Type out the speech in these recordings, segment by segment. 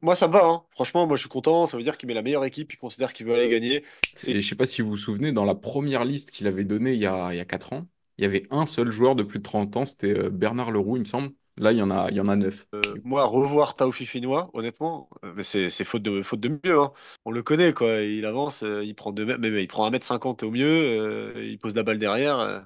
Moi, ça me va, hein. Franchement, moi, je suis content. Ça veut dire qu'il met la meilleure équipe. Il considère qu'il veut aller gagner. C'est Et je sais pas si vous vous souvenez, dans la première liste qu'il avait donnée il y a, il y a 4 ans, il y avait un seul joueur de plus de 30 ans, c'était euh, Bernard Leroux, il me semble. Là, il y en a, il y en a 9. moi revoir Taofi Finois, honnêtement, euh, mais c'est c'est faute de faute de mieux. hein. On le connaît, quoi. Il avance, euh, il prend deux mètres, mais, mais il prend un mètre cinquante au mieux. euh, il pose la balle derrière. euh.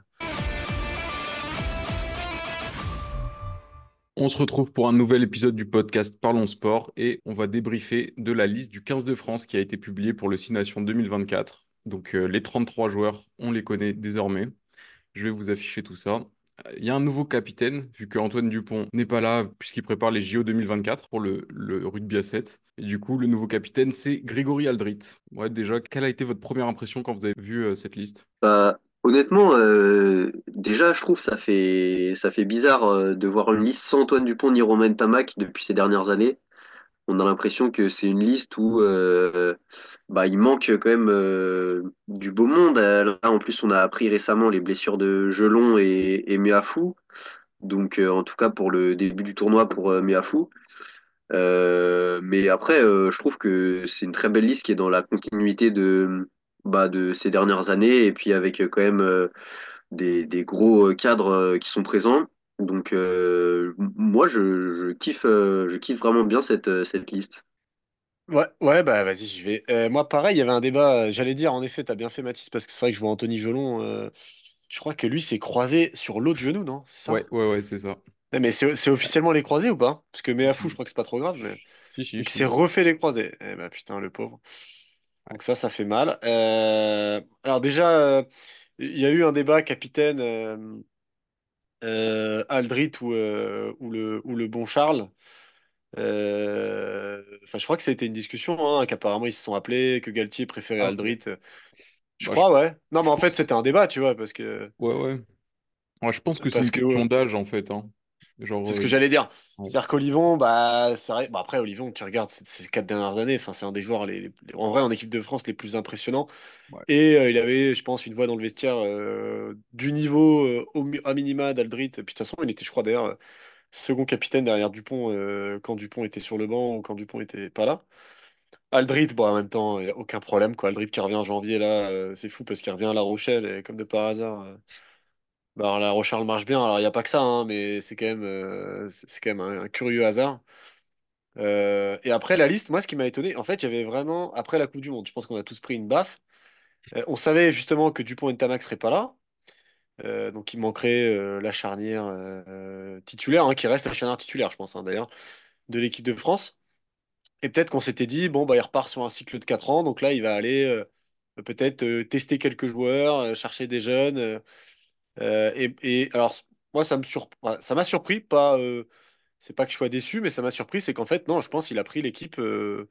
On se retrouve pour un nouvel épisode du podcast Parlons Sport et on va débriefer de la liste du 15 de France qui a été publiée pour le 6 Nations 2024. Donc euh, les 33 joueurs, on les connaît désormais. Je vais vous afficher tout ça. Il y a un nouveau capitaine, vu que Antoine Dupont n'est pas là, puisqu'il prépare les JO 2024 pour le, le rugby à 7. Et du coup, le nouveau capitaine, c'est Grégory Aldrit. Ouais, déjà, quelle a été votre première impression quand vous avez vu euh, cette liste? Bah, honnêtement, euh, déjà, je trouve ça fait ça fait bizarre euh, de voir une liste sans Antoine Dupont ni Romain Tamac depuis ces dernières années. On a l'impression que c'est une liste où euh, bah, il manque quand même du beau monde. Là, en plus, on a appris récemment les blessures de Gelon et, et. Donc, en tout cas, pour le début du tournoi pour euh, mais après, je trouve que c'est une très belle liste qui est dans la continuité de, bah, de ces dernières années et puis avec euh, quand même euh, des, des gros euh, cadres euh, qui sont présents. Donc, euh, moi, je, je kiffe, euh, je kiffe vraiment bien cette, euh, cette liste. Ouais, ouais, bah vas-y, j'y vais. Euh, moi, pareil, il y avait un débat. euh, J'allais dire, en effet, t'as bien fait, Mathis, parce que c'est vrai que je vois Anthony Gelon. euh, je crois que lui s'est croisé sur l'autre genou, non? C'est Ouais, ça? ouais, ouais, c'est ça. Ouais, mais c'est c'est officiellement les croisés ou pas? Parce que Meafou, je crois que c'est pas trop grave, mais. si, si, si. s'est refait les croisés. Eh ben putain, le pauvre. Donc ça, ça fait mal. Euh, Alors déjà, euh, il y a eu un débat capitaine euh, euh, Aldrit ou, euh, ou le, ou le bon Charles. Euh, Enfin, je crois que été une discussion, hein, qu'apparemment ils se sont appelés, que Galtier préférait Ah, Aldrit. Je bah, je, crois, ouais. Non, mais je en fait, pense. c'était un débat, tu vois, parce que, Ouais, ouais. Ouais, je pense que c'est une parce que question ouais, d'âge, en fait. hein. Genre, c'est ce euh, que j'allais dire. ouais, C'est-à-dire qu'Olivon, bah, c'est vrai. Bah, après, Olivon, tu regardes ces ces quatre dernières années, enfin, c'est un des joueurs, les, les- en vrai, en équipe de France, les plus impressionnants. ouais, Et euh, il avait, je pense, une voix dans le vestiaire euh, du niveau euh, au, mi- à minima d'Aldrit. Puis de toute façon, il était, je crois, d'ailleurs, euh, second capitaine derrière Dupont euh, quand Dupont était sur le banc ou quand Dupont était pas là. Aldrit, bon, en même temps, il y a aucun problème, quoi. Aldrit qui revient en janvier, là, euh, c'est fou parce qu'il revient à La Rochelle et comme de par hasard. euh, bah, La Rochelle marche bien. Alors, il n'y a pas que ça, hein, mais c'est quand même, euh, c'est quand même un, curieux hasard. Euh, et après, la liste, moi, ce qui m'a étonné, en fait, avait vraiment, après la Coupe du Monde, je pense qu'on a tous pris une baffe. Euh, on savait justement que Dupont et Ntamak seraient pas là. Donc il manquerait la charnière titulaire, hein, qui reste la charnière titulaire, je pense, hein, d'ailleurs, de l'équipe de France. Et peut-être qu'on s'était dit, bon, bah, il repart sur un cycle de 4 ans, donc là, il va aller peut-être tester quelques joueurs, chercher des jeunes. Euh, et, alors, moi, ça m'a surpris, pas, euh, c'est pas que je sois déçu, mais ça m'a surpris, c'est qu'en fait, non, je pense qu'il a pris l'équipe, euh,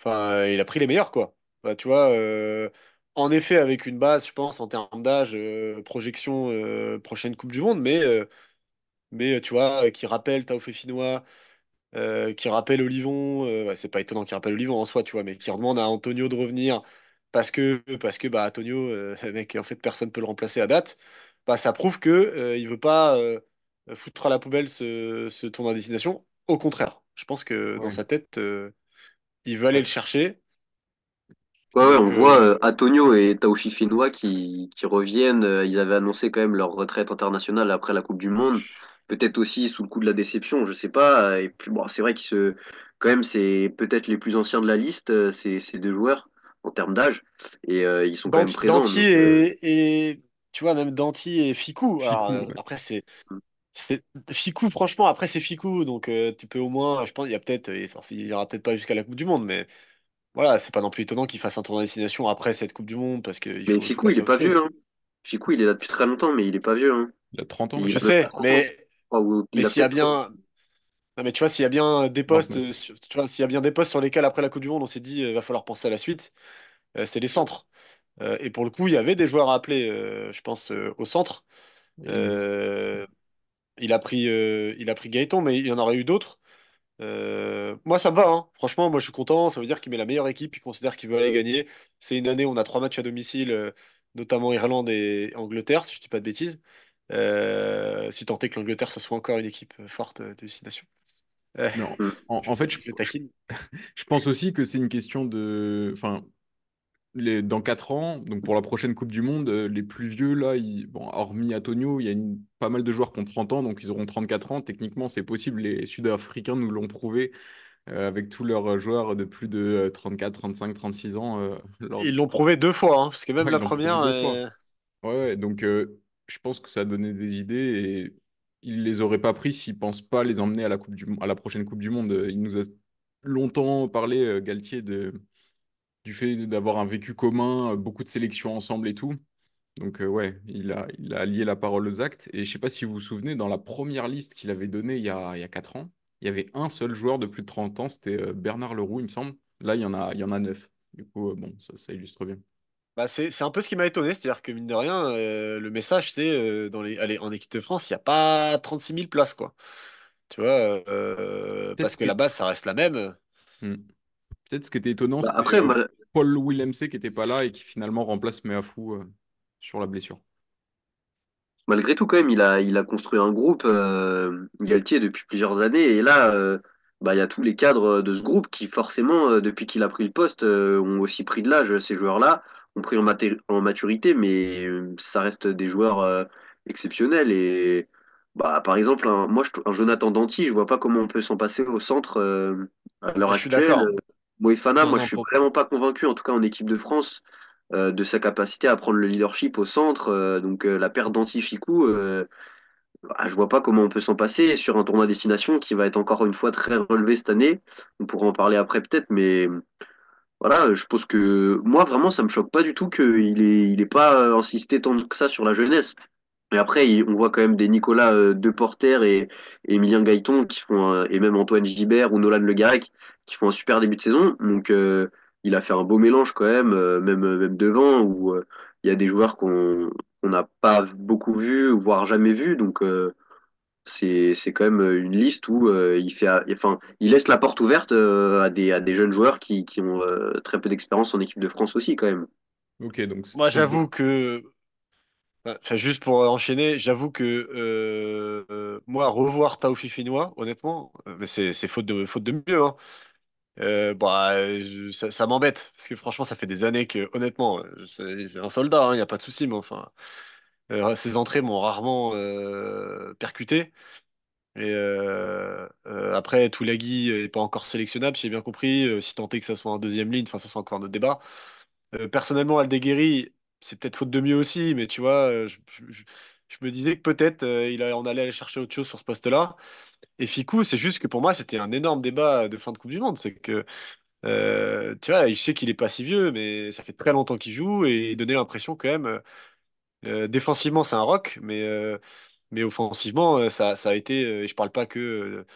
enfin, il a pris les meilleurs, quoi. Bah, tu vois, en effet, avec une base, je pense, en termes d'âge, projection, prochaine Coupe du Monde, mais, mais tu vois, qui rappelle Taoufé Finois, qui rappelle Olivon, c'est pas étonnant qu'il rappelle Olivon en soi, tu vois, mais qui redemande à Antonio de revenir parce que, parce que bah, Antonio, mec, en fait, personne peut le remplacer à date, bah, ça prouve que euh, il veut pas euh, foutre à la poubelle ce, ce tournoi à destination. Au contraire, je pense que dans sa tête, euh, il veut aller le chercher. Ouais, ouais, on voit euh, euh, Antonio et Taoufi Finois qui, qui reviennent. Ils avaient annoncé quand même leur retraite internationale après la Coupe du Monde. Peut-être aussi sous le coup de la déception, je sais pas. Et puis bon, c'est vrai qu'ils se, quand même, c'est peut-être les plus anciens de la liste, ces, ces deux joueurs en termes d'âge, et euh, ils sont quand même présents. Danti Donc, euh, et, et, tu vois, même Danti et Ficou. Alors, Ficou, euh, ouais. après, c'est Ficou, franchement, après, c'est Ficou. Donc, euh, tu peux au moins, je pense, il y a peut-être, il y aura peut-être pas jusqu'à la Coupe du Monde, mais voilà, c'est pas non plus étonnant qu'il fasse un tournoi de destination après cette Coupe du Monde parce qu'il mais faut, il Ficou, il est pas vieux. Hein. Ficou, il est là depuis très longtemps, mais il est pas vieux. Hein. Il a 30 ans, Il Je sais, 30 ans. mais, Oh, il mais s'il y a bien, non, mais tu vois, s'il y a bien des postes, euh, 29. sur- tu vois, s'il y a bien des postes sur lesquels après la Coupe du Monde, on s'est dit, euh, va falloir penser à la suite, euh, c'est les centres. Euh, et pour le coup, il y avait des joueurs à appeler, euh, je pense, euh, au centre. Il a pris, il a pris mais il y en aurait eu d'autres. Euh, moi, ça me va, hein. Franchement, moi, je suis content. Ça veut dire qu'il met la meilleure équipe. Il considère qu'il veut aller gagner. C'est une année où on a trois matchs à domicile, euh, notamment Irlande et Angleterre, si je dis pas de bêtises. Euh, si tant est que l'Angleterre, ce soit encore une équipe forte de Six Nations. Non. En, je, en fait, je, je pense aussi que c'est une question de. Enfin, les, dans 4 ans, donc pour la prochaine Coupe du Monde, euh, les plus vieux, là, ils- bon, hormis Antonio, il y a une- pas mal de joueurs qui ont 30 ans, donc ils auront 34 ans. Techniquement, c'est possible. Les Sud-Africains nous l'ont prouvé euh, avec tous leurs joueurs de plus de euh, 34, 35, 36 ans. euh, Ils l'ont prouvé deux fois, hein, parce que même Ouais, ils la première, euh, Ouais, ouais, donc euh, je pense que ça a donné des idées et il les aurait pas pris s'il pense pas les emmener à la coupe du, à la prochaine Coupe du Monde. Il nous a longtemps parlé, euh, Galtier, de, du fait d'avoir un vécu commun, euh, beaucoup de sélections ensemble et tout. Donc euh, ouais, il a, il a lié la parole aux actes. Et je sais pas si vous vous souvenez, dans la première liste qu'il avait donnée il y a, il y a 4 ans, il y avait un seul joueur de plus de 30 ans, c'était euh, Bernard Leroux, il me semble. Là, il y en a, il y en a 9. Du coup, euh, bon, ça, ça illustre bien. bah c'est un peu ce qui m'a étonné, c'est-à-dire que mine de rien, euh, le message c'est euh, dans les, allez, en équipe de France, il n'y a pas 36 000 places, quoi. Tu vois, parce ce que qui la base, ça reste la même. Hmm. Peut-être ce qui était étonnant, Bah, c'était après, moi, Paul Willemse qui n'était pas là et qui finalement remplace Meafou euh, sur la blessure. Malgré tout, quand même, il a, il a construit un groupe, euh, Galtier, depuis plusieurs années. Et là, euh, bah, il y a tous les cadres de ce groupe qui, forcément, euh, depuis qu'il a pris le poste, euh, ont aussi pris de l'âge. Ces joueurs-là ont pris en, maté- en maturité, mais euh, ça reste des joueurs euh, exceptionnels. Et bah, par exemple, un, moi, je, un Jonathan Danty, je vois pas comment on peut s'en passer au centre euh, à l'heure je suis actuelle. d'accord. Moefana, Non, moi, je non, suis pour- vraiment pas convaincu, en tout cas en équipe de France euh, de sa capacité à prendre le leadership au centre. euh, donc euh, la perte d'Antificou, bah, je vois pas comment on peut s'en passer sur un tournoi destination qui va être encore une fois très relevé cette année. On pourra en parler après peut-être, mais voilà, je pense que moi vraiment ça me choque pas du tout qu'il ait, il ait pas insisté tant que ça sur la jeunesse. Et après, il- on voit quand même des Nicolas Deporter et, et Emilien Gaëton qui font et même Antoine Gibert ou Nolan Le Garec qui font un super début de saison. Donc, euh, il a fait un beau mélange quand même, euh, même même devant où euh, il y a des joueurs qu'on n'a pas beaucoup vus, voire jamais vus. Donc, euh, c'est c'est quand même une liste où euh, il fait, enfin, il laisse la porte ouverte euh, à des à des jeunes joueurs qui qui ont euh, très peu d'expérience en équipe de France aussi quand même. Ok, donc Moi, j'avoue que, enfin, juste pour enchaîner, j'avoue que euh, euh, moi, revoir Taoufik Finois, honnêtement, euh, mais c'est c'est faute de faute de mieux, hein. Euh, bah, ça, m'embête parce que franchement, ça fait des années que, honnêtement, euh, c'est un soldat, il n'y a pas de souci, mais enfin, euh, entrées m'ont rarement euh, percuté. Et euh, euh, après, Toulagui n'est pas encore sélectionnable, j'ai bien compris. euh, si tant que ça soit en deuxième ligne, ça c'est encore notre débat. Personnellement, Aldeguerri, c'est peut-être faute de mieux aussi, mais tu vois, je, je- me disais que peut-être euh, il on allait aller chercher autre chose sur ce poste-là. Et Ficou, c'est juste que pour moi, c'était un énorme débat de fin de Coupe du Monde. C'est que, euh, tu vois, je sais qu'il est pas si vieux, mais ça fait très longtemps qu'il joue et il donnait l'impression quand même, euh, défensivement, c'est un rock, mais, mais offensivement, ça, ça a été, et je parle pas que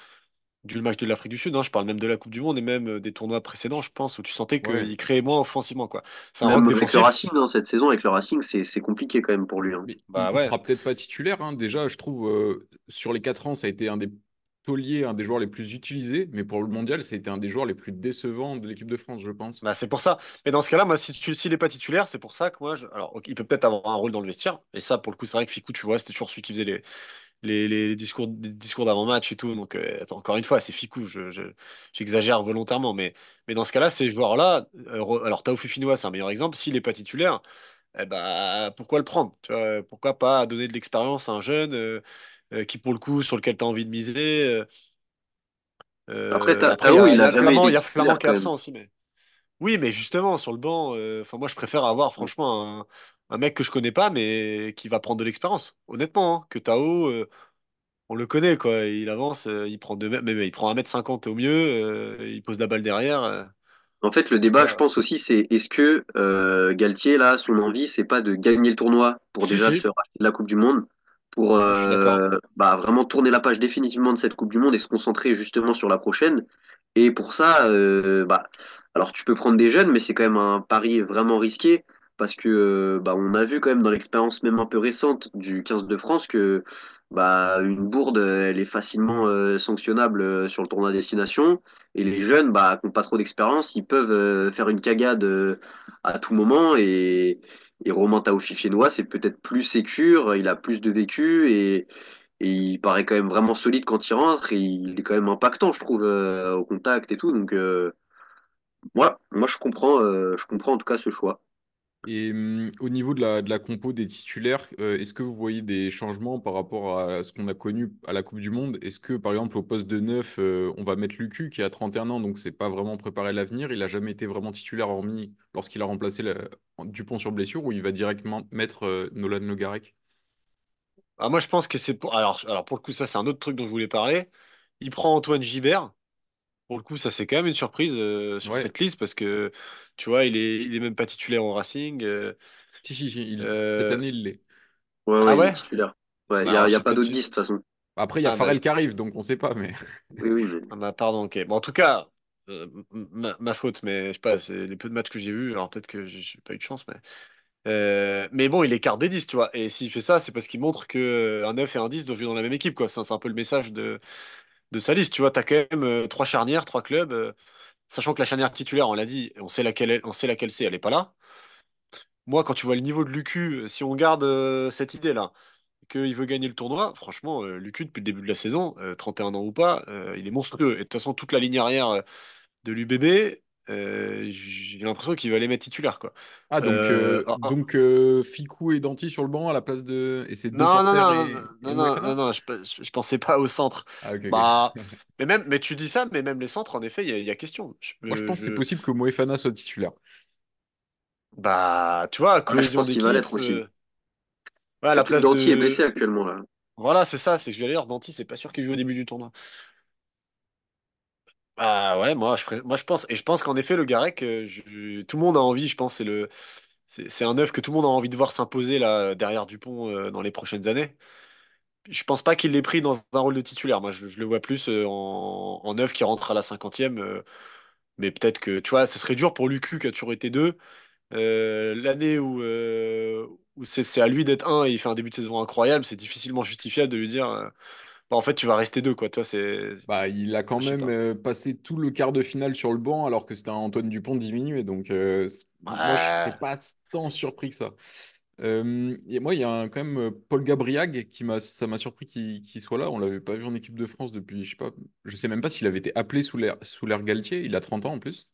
du match de l'Afrique du Sud, hein, je parle même de la Coupe du Monde et même euh, des tournois précédents, je pense, où tu sentais Ouais. qu'il créait moins offensivement, quoi. C'est un Même avec le. Racing, hein, cette saison, avec le Racing, c'est c'est compliqué quand même pour lui. hein. Il, Bah il ouais. sera peut-être pas titulaire. hein. Déjà, je trouve, euh, sur les 4 ans, ça a été un des tauliers, un des joueurs les plus utilisés. Mais pour le mondial, ça a été un des joueurs les plus décevants de l'équipe de France, je pense. Bah, c'est pour ça. Mais dans ce cas-là, moi, si s'il n'est pas titulaire, c'est pour ça que moi, je- alors, il peut peut-être avoir un rôle dans le vestiaire. Et ça, pour le coup, c'est vrai que Ficou, tu vois, c'était toujours celui qui faisait les, les, discours, les discours d'avant-match et tout. Donc, euh, attends, encore une fois, c'est Ficou. Je, je- j'exagère volontairement. Mais, mais dans ce cas-là, ces joueurs-là, euh, alors Taoufik Finois, c'est un meilleur exemple. S'il n'est pas titulaire, eh bah, pourquoi le prendre? Tu vois, pourquoi pas donner de l'expérience à un jeune euh, qui, pour le coup, sur lequel tu as envie de miser. Après, il y Tao, a, il il Flamand, il été y a Flamand titulaire qui est absent aussi. Mais... Oui, mais justement, sur le banc, enfin, moi, je préfère avoir franchement un, un mec que je connais pas, mais qui va prendre de l'expérience. Honnêtement, hein, que Tao, euh, on le connaît, quoi. Il avance, euh, il prend deux mètres, mais, mais il prend un mètre cinquante au mieux, euh, il pose la balle derrière. euh, En fait, le débat, je pense aussi, c'est est-ce que euh, Galtier, là, son envie, c'est pas de gagner le tournoi pour Si, déjà si, se racheter de la Coupe du Monde, pour je suis d'accord. euh, bah, vraiment tourner la page définitivement de cette Coupe du Monde et se concentrer justement sur la prochaine. Et pour ça, euh, bah, alors tu peux prendre des jeunes, mais c'est quand même un pari vraiment risqué parce que euh, bah, on a vu quand même dans l'expérience même un peu récente du 15 de France que bah, une bourde, elle est facilement euh, sanctionnable euh, sur le tournoi destination. Et les jeunes, bah, qui n'ont pas trop d'expérience, ils peuvent faire une cagade à tout moment. Et, et Romain Taofi-Fiennois, c'est peut-être plus sécure, il a plus de vécu et, Et il paraît quand même vraiment solide quand il rentre. Et il est quand même impactant, je trouve, au contact et tout. Donc, voilà, moi, je comprends, je comprends en tout cas ce choix. Et hum, au niveau de la, de la compo des titulaires, euh, est-ce que vous voyez des changements par rapport à ce qu'on a connu à la Coupe du Monde? Est-ce que, par exemple, au poste de neuf, euh, on va mettre Lucu qui a 31 ans, donc c'est pas vraiment préparé l'avenir? Il a jamais été vraiment titulaire, hormis lorsqu'il a remplacé Dupont sur blessure, ou il va directement mettre euh, Nolan Le Garec? Ah, moi, je pense que c'est pour. Alors, alors, pour le coup, ça, c'est un autre truc dont je voulais parler. Il prend Antoine Gibert. Pour le coup, ça, c'est quand même une surprise euh, sur Ouais, cette liste parce que, tu vois, il est, il est même pas titulaire au Racing. euh, si, si, si, il- cette euh, année, il l'est. Ouais, Ah ouais, il est ouais? titulaire. Ouais, il n'y a, y je a pas pas. d'autre tu- 10 de toute façon. Après, il y a Ah, bah, Farrell qui arrive, donc on sait pas, mais. Oui, oui, mais. ah, bah, pardon, ok. Bon, en tout cas, euh, m- ma, ma faute, mais je sais pas, c'est les peu de matchs que j'ai vus. Alors, peut-être que j'ai j'ai pas eu de chance, mais. euh, mais bon, il écarte des 10, tu vois. Et s'il fait ça, c'est parce qu'il montre que euh, un 9 et un 10 doivent jouer dans la même équipe, quoi. C'est c'est un peu le message de, de sa liste, tu vois. T'as quand même euh, trois charnières, trois clubs. euh, Sachant que la charnière titulaire, on l'a dit, on sait laquelle, c'est, elle est pas là. Moi, quand tu vois le niveau de Lucu, si on garde euh, cette idée-là, qu'il veut gagner le tournoi, franchement, euh, Lucu, depuis le début de la saison, euh, 31 ans ou pas, euh, il est monstrueux. Et de toute façon, toute la ligne arrière euh, de l'UBB, euh, j'ai l'impression qu'il va les mettre titulaires, quoi. Ah, donc, Euh, euh, ah, ah, donc euh, Ficou et Danti sur le banc à la place de. Et c'est deux non, non, non, non, et, non, non, non, Moefana? non, je, je, je pensais pas au centre. Ah, Bah, mais même, mais tu dis ça, mais même les centres, en effet, il y, a il y a question. Je, Moi, je pense que c'est possible que Moefana soit titulaire. bah, tu vois, Ouais, je cohésion pense qu'il va l'être aussi. euh, ouais, à la Surtout que place Danti est blessé actuellement, là. Voilà, c'est ça, c'est que j'allais dire, Danti, c'est pas sûr qu'il joue au début du tournoi. Ah ouais, moi je moi je pense, et je pense qu'en effet, le Garec, euh, tout le monde a envie, je pense, c'est un œuf que tout le monde a envie de voir s'imposer là derrière Dupont euh, dans les prochaines années. Je pense pas qu'il l'ait pris dans un rôle de titulaire. Moi, je, le vois plus euh, en, œuf qui rentre à la cinquantième. euh, mais peut-être que, tu vois, ce serait dur pour Lucu qui a toujours été deux. L'année où, c'est c'est à lui d'être un et il fait un début de saison incroyable, c'est difficilement justifiable de lui dire, bah, en fait, tu vas rester deux, quoi. Toi, c'est, Bah, il a quand je même euh, passé tout le quart de finale sur le banc alors que c'était un Antoine Dupont diminué. Donc, euh, moi, je serais Ouais. pas tant surpris que ça. Euh, et moi, il y a un- quand même Paul Gabriag qui m'a, ça m'a surpris qu'il soit là. On l'avait pas vu en équipe de France depuis, je sais pas, je sais même pas s'il avait été appelé sous l'ère sous Galtier. Il a 30 ans en plus.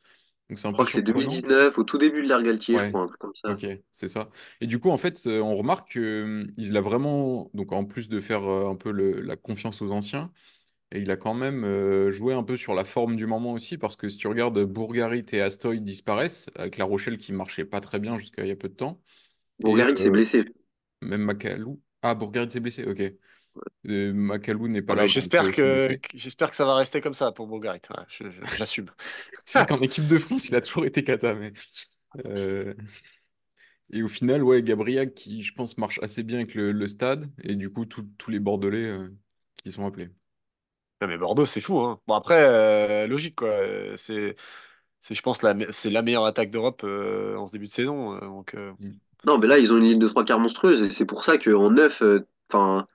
Donc, c'est un Je peu crois que c'est surprenant. 2019, au tout début de l'ère Galtier, je crois, un truc comme ça. Ok, c'est ça. Et du coup, en fait, euh, on remarque qu'il a vraiment, donc en plus de faire euh, un peu le- la confiance aux anciens, et il a quand même euh, joué un peu sur la forme du moment aussi, parce que si tu regardes Bourgarit et Astoy disparaissent, avec La Rochelle qui marchait pas très bien jusqu'à il y a peu de temps, Bourgarit s'est euh, blessé. même Macalou. Ah, Bourgarit s'est blessé, ok. Euh, Macalou n'est pas Ah, là, il s'est j'espère aussi que, j'espère que ça va rester comme ça pour Bourgarit. Ouais, je- je- j'assume. C'est vrai qu'en équipe de France, il a toujours été cata, mais. euh, Et au final, ouais, Gabriel qui, je pense, marche assez bien avec le, le stade, et du coup, tous les Bordelais euh, qui sont appelés. Non, mais Bordeaux, c'est fou, hein. Bon, après, euh, logique, quoi. Euh, C'est, c'est, je pense, la, c'est la meilleure attaque d'Europe euh, en ce début de saison. euh, donc, euh, Mm. Non, mais là, ils ont une ligne de trois quarts monstrueuse, et c'est pour ça qu'en neuf, euh, enfin,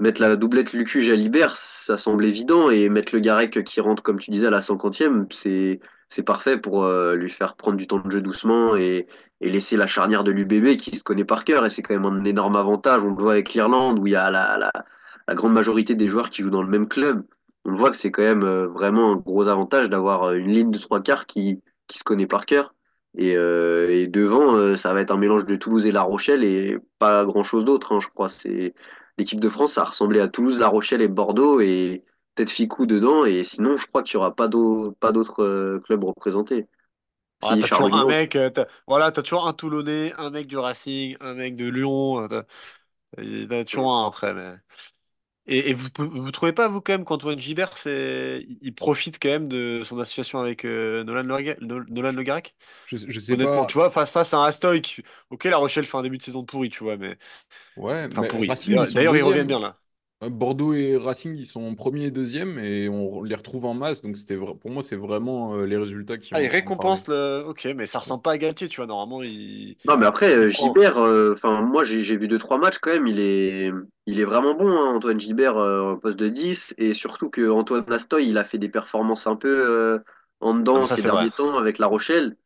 mettre la doublette Lucu Jalibert, ça semble évident, et mettre le Garec qui rentre, comme tu disais, à la cinquantième, c'est c'est parfait pour euh, lui faire prendre du temps de jeu doucement et, laisser la charnière de l'UBB qui se connaît par cœur, et c'est quand même un énorme avantage. On le voit avec l'Irlande, où il y a la, la, la grande majorité des joueurs qui jouent dans le même club. On voit que c'est quand même euh, vraiment un gros avantage d'avoir euh, une ligne de trois quarts qui, qui se connaît par cœur. Et, devant, ça va être un mélange de Toulouse et La Rochelle et pas grand-chose d'autre, hein, je crois. C'est l'équipe de France, ça a ressemblé à Toulouse, La Rochelle et Bordeaux et peut-être Ficou dedans. Et sinon, je crois qu'il y aura pas d'au- pas d'autres euh, clubs représentés. ah, Si t'as toujours un mec, euh, t'as- voilà, t'as toujours un Toulonnais, un mec du Racing, un mec de Lyon. t'as toujours un après, mais. Et, et vous, vous trouvez pas, vous, quand même, qu'Antoine Gibert, c'est, il profite quand même de son association avec euh, Nolan Le, Garec- Nolan Le Garec Je, je sais Honnêtement, pas. tu vois, face, face à un Astoy, qui- ok, La Rochelle fait un début de saison pourri, tu vois, mais. Ouais, Enfin, mais pourri. Racing, ils D'ailleurs, d'ailleurs, ils reviennent bien là. Euh, Bordeaux et Racing, ils sont premier et deuxième, et on les retrouve en masse. Donc, c'était pour moi, c'est vraiment euh, les résultats qui Ah, il ont, qui ont parlé. récompense le. Ok, mais ça ressemble pas à Galtier, tu vois. Normalement, il, Non, mais après, euh, prend. Gilbert, euh, enfin, moi, j'ai vu deux, trois matchs quand même. Il est, il est vraiment bon, hein, Antoine Gilbert, euh, au poste de 10. Et surtout que Antoine Nastoy, il a fait des performances un peu euh, en Ah, dedans ça, ces vrai. derniers temps avec La Rochelle.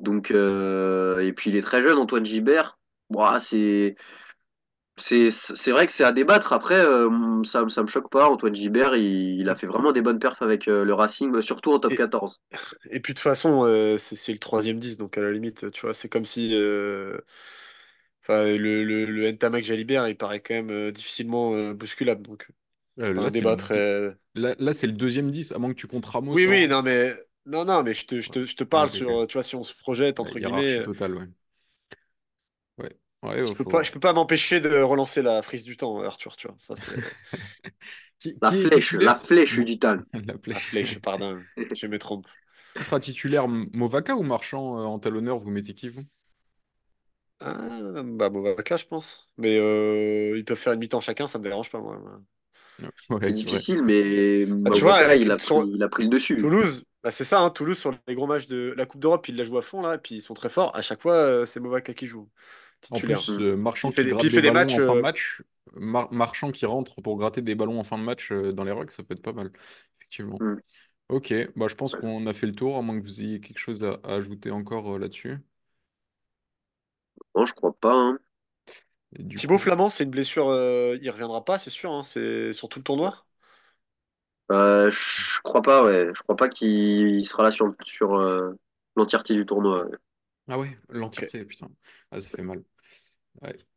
Donc, euh, et puis il est très jeune, Antoine Gilbert. Bon, ah, c'est, C'est c'est vrai que c'est à débattre. Après, euh, ça, ça me choque pas. Antoine Gibert, il, il a fait vraiment des bonnes perfs avec euh, le Racing, surtout en top Et, 14. et puis de toute façon, euh, c'est c'est le troisième 10, donc à la limite, tu vois, c'est comme si. euh, Enfin, le, le, le Ntamak Jalibert, il paraît quand même euh, difficilement euh, bousculable, donc Euh, c'est là, un c'est le, débat deux- très. là, là, c'est le deuxième 10, à moins que tu comptes Ramos Oui, oui, non, mais. Non, non, mais je te, je te, je te parle sur, tu vois, si on se projette, entre guillemets, ouais. Ouais, je peux pas, je peux pas m'empêcher de relancer la frise du temps, Arthur, tu vois, ça c'est Qui, La qui flèche, la flèche du tal. La flèche, pardon, je me trompe. Qui sera titulaire? M- Movaka ou Marchand euh, en talonneur? Vous mettez qui, vous? Ah, bah, Movaka, je pense. Mais euh, ils peuvent faire une mi-temps chacun, ça me dérange pas, moi. C'est Ouais, c'est vrai. difficile, mais Ah, tu vois, il a pris, sur il a pris le dessus. Toulouse, bah, c'est ça, hein, Toulouse, sur les gros matchs de la Coupe d'Europe, ils la jouent à fond, là, et puis ils sont très forts. À chaque fois, euh, c'est Movaka qui joue, En plus, euh, Marchand il fait qui gratte il des fait des ballons matchs. en fin de euh, match, Mar- Marchand qui rentre pour gratter des ballons en fin de match euh, dans les rucks, ça peut être pas mal, effectivement. Mm. Ok, bah, je pense qu'on a fait le tour, à moins que vous ayez quelque chose à, à ajouter encore euh, là-dessus. Non, je crois pas. hein. Thibaut coup, Flamand, c'est une blessure, euh, il reviendra pas, c'est sûr, hein, c'est sur tout le tournoi? Euh, je crois pas, ouais. Je crois pas qu'il sera là sur, sur euh, l'entièreté du tournoi. ouais. ah ouais, l'entièreté, putain, ah, ça fait mal. Ouais.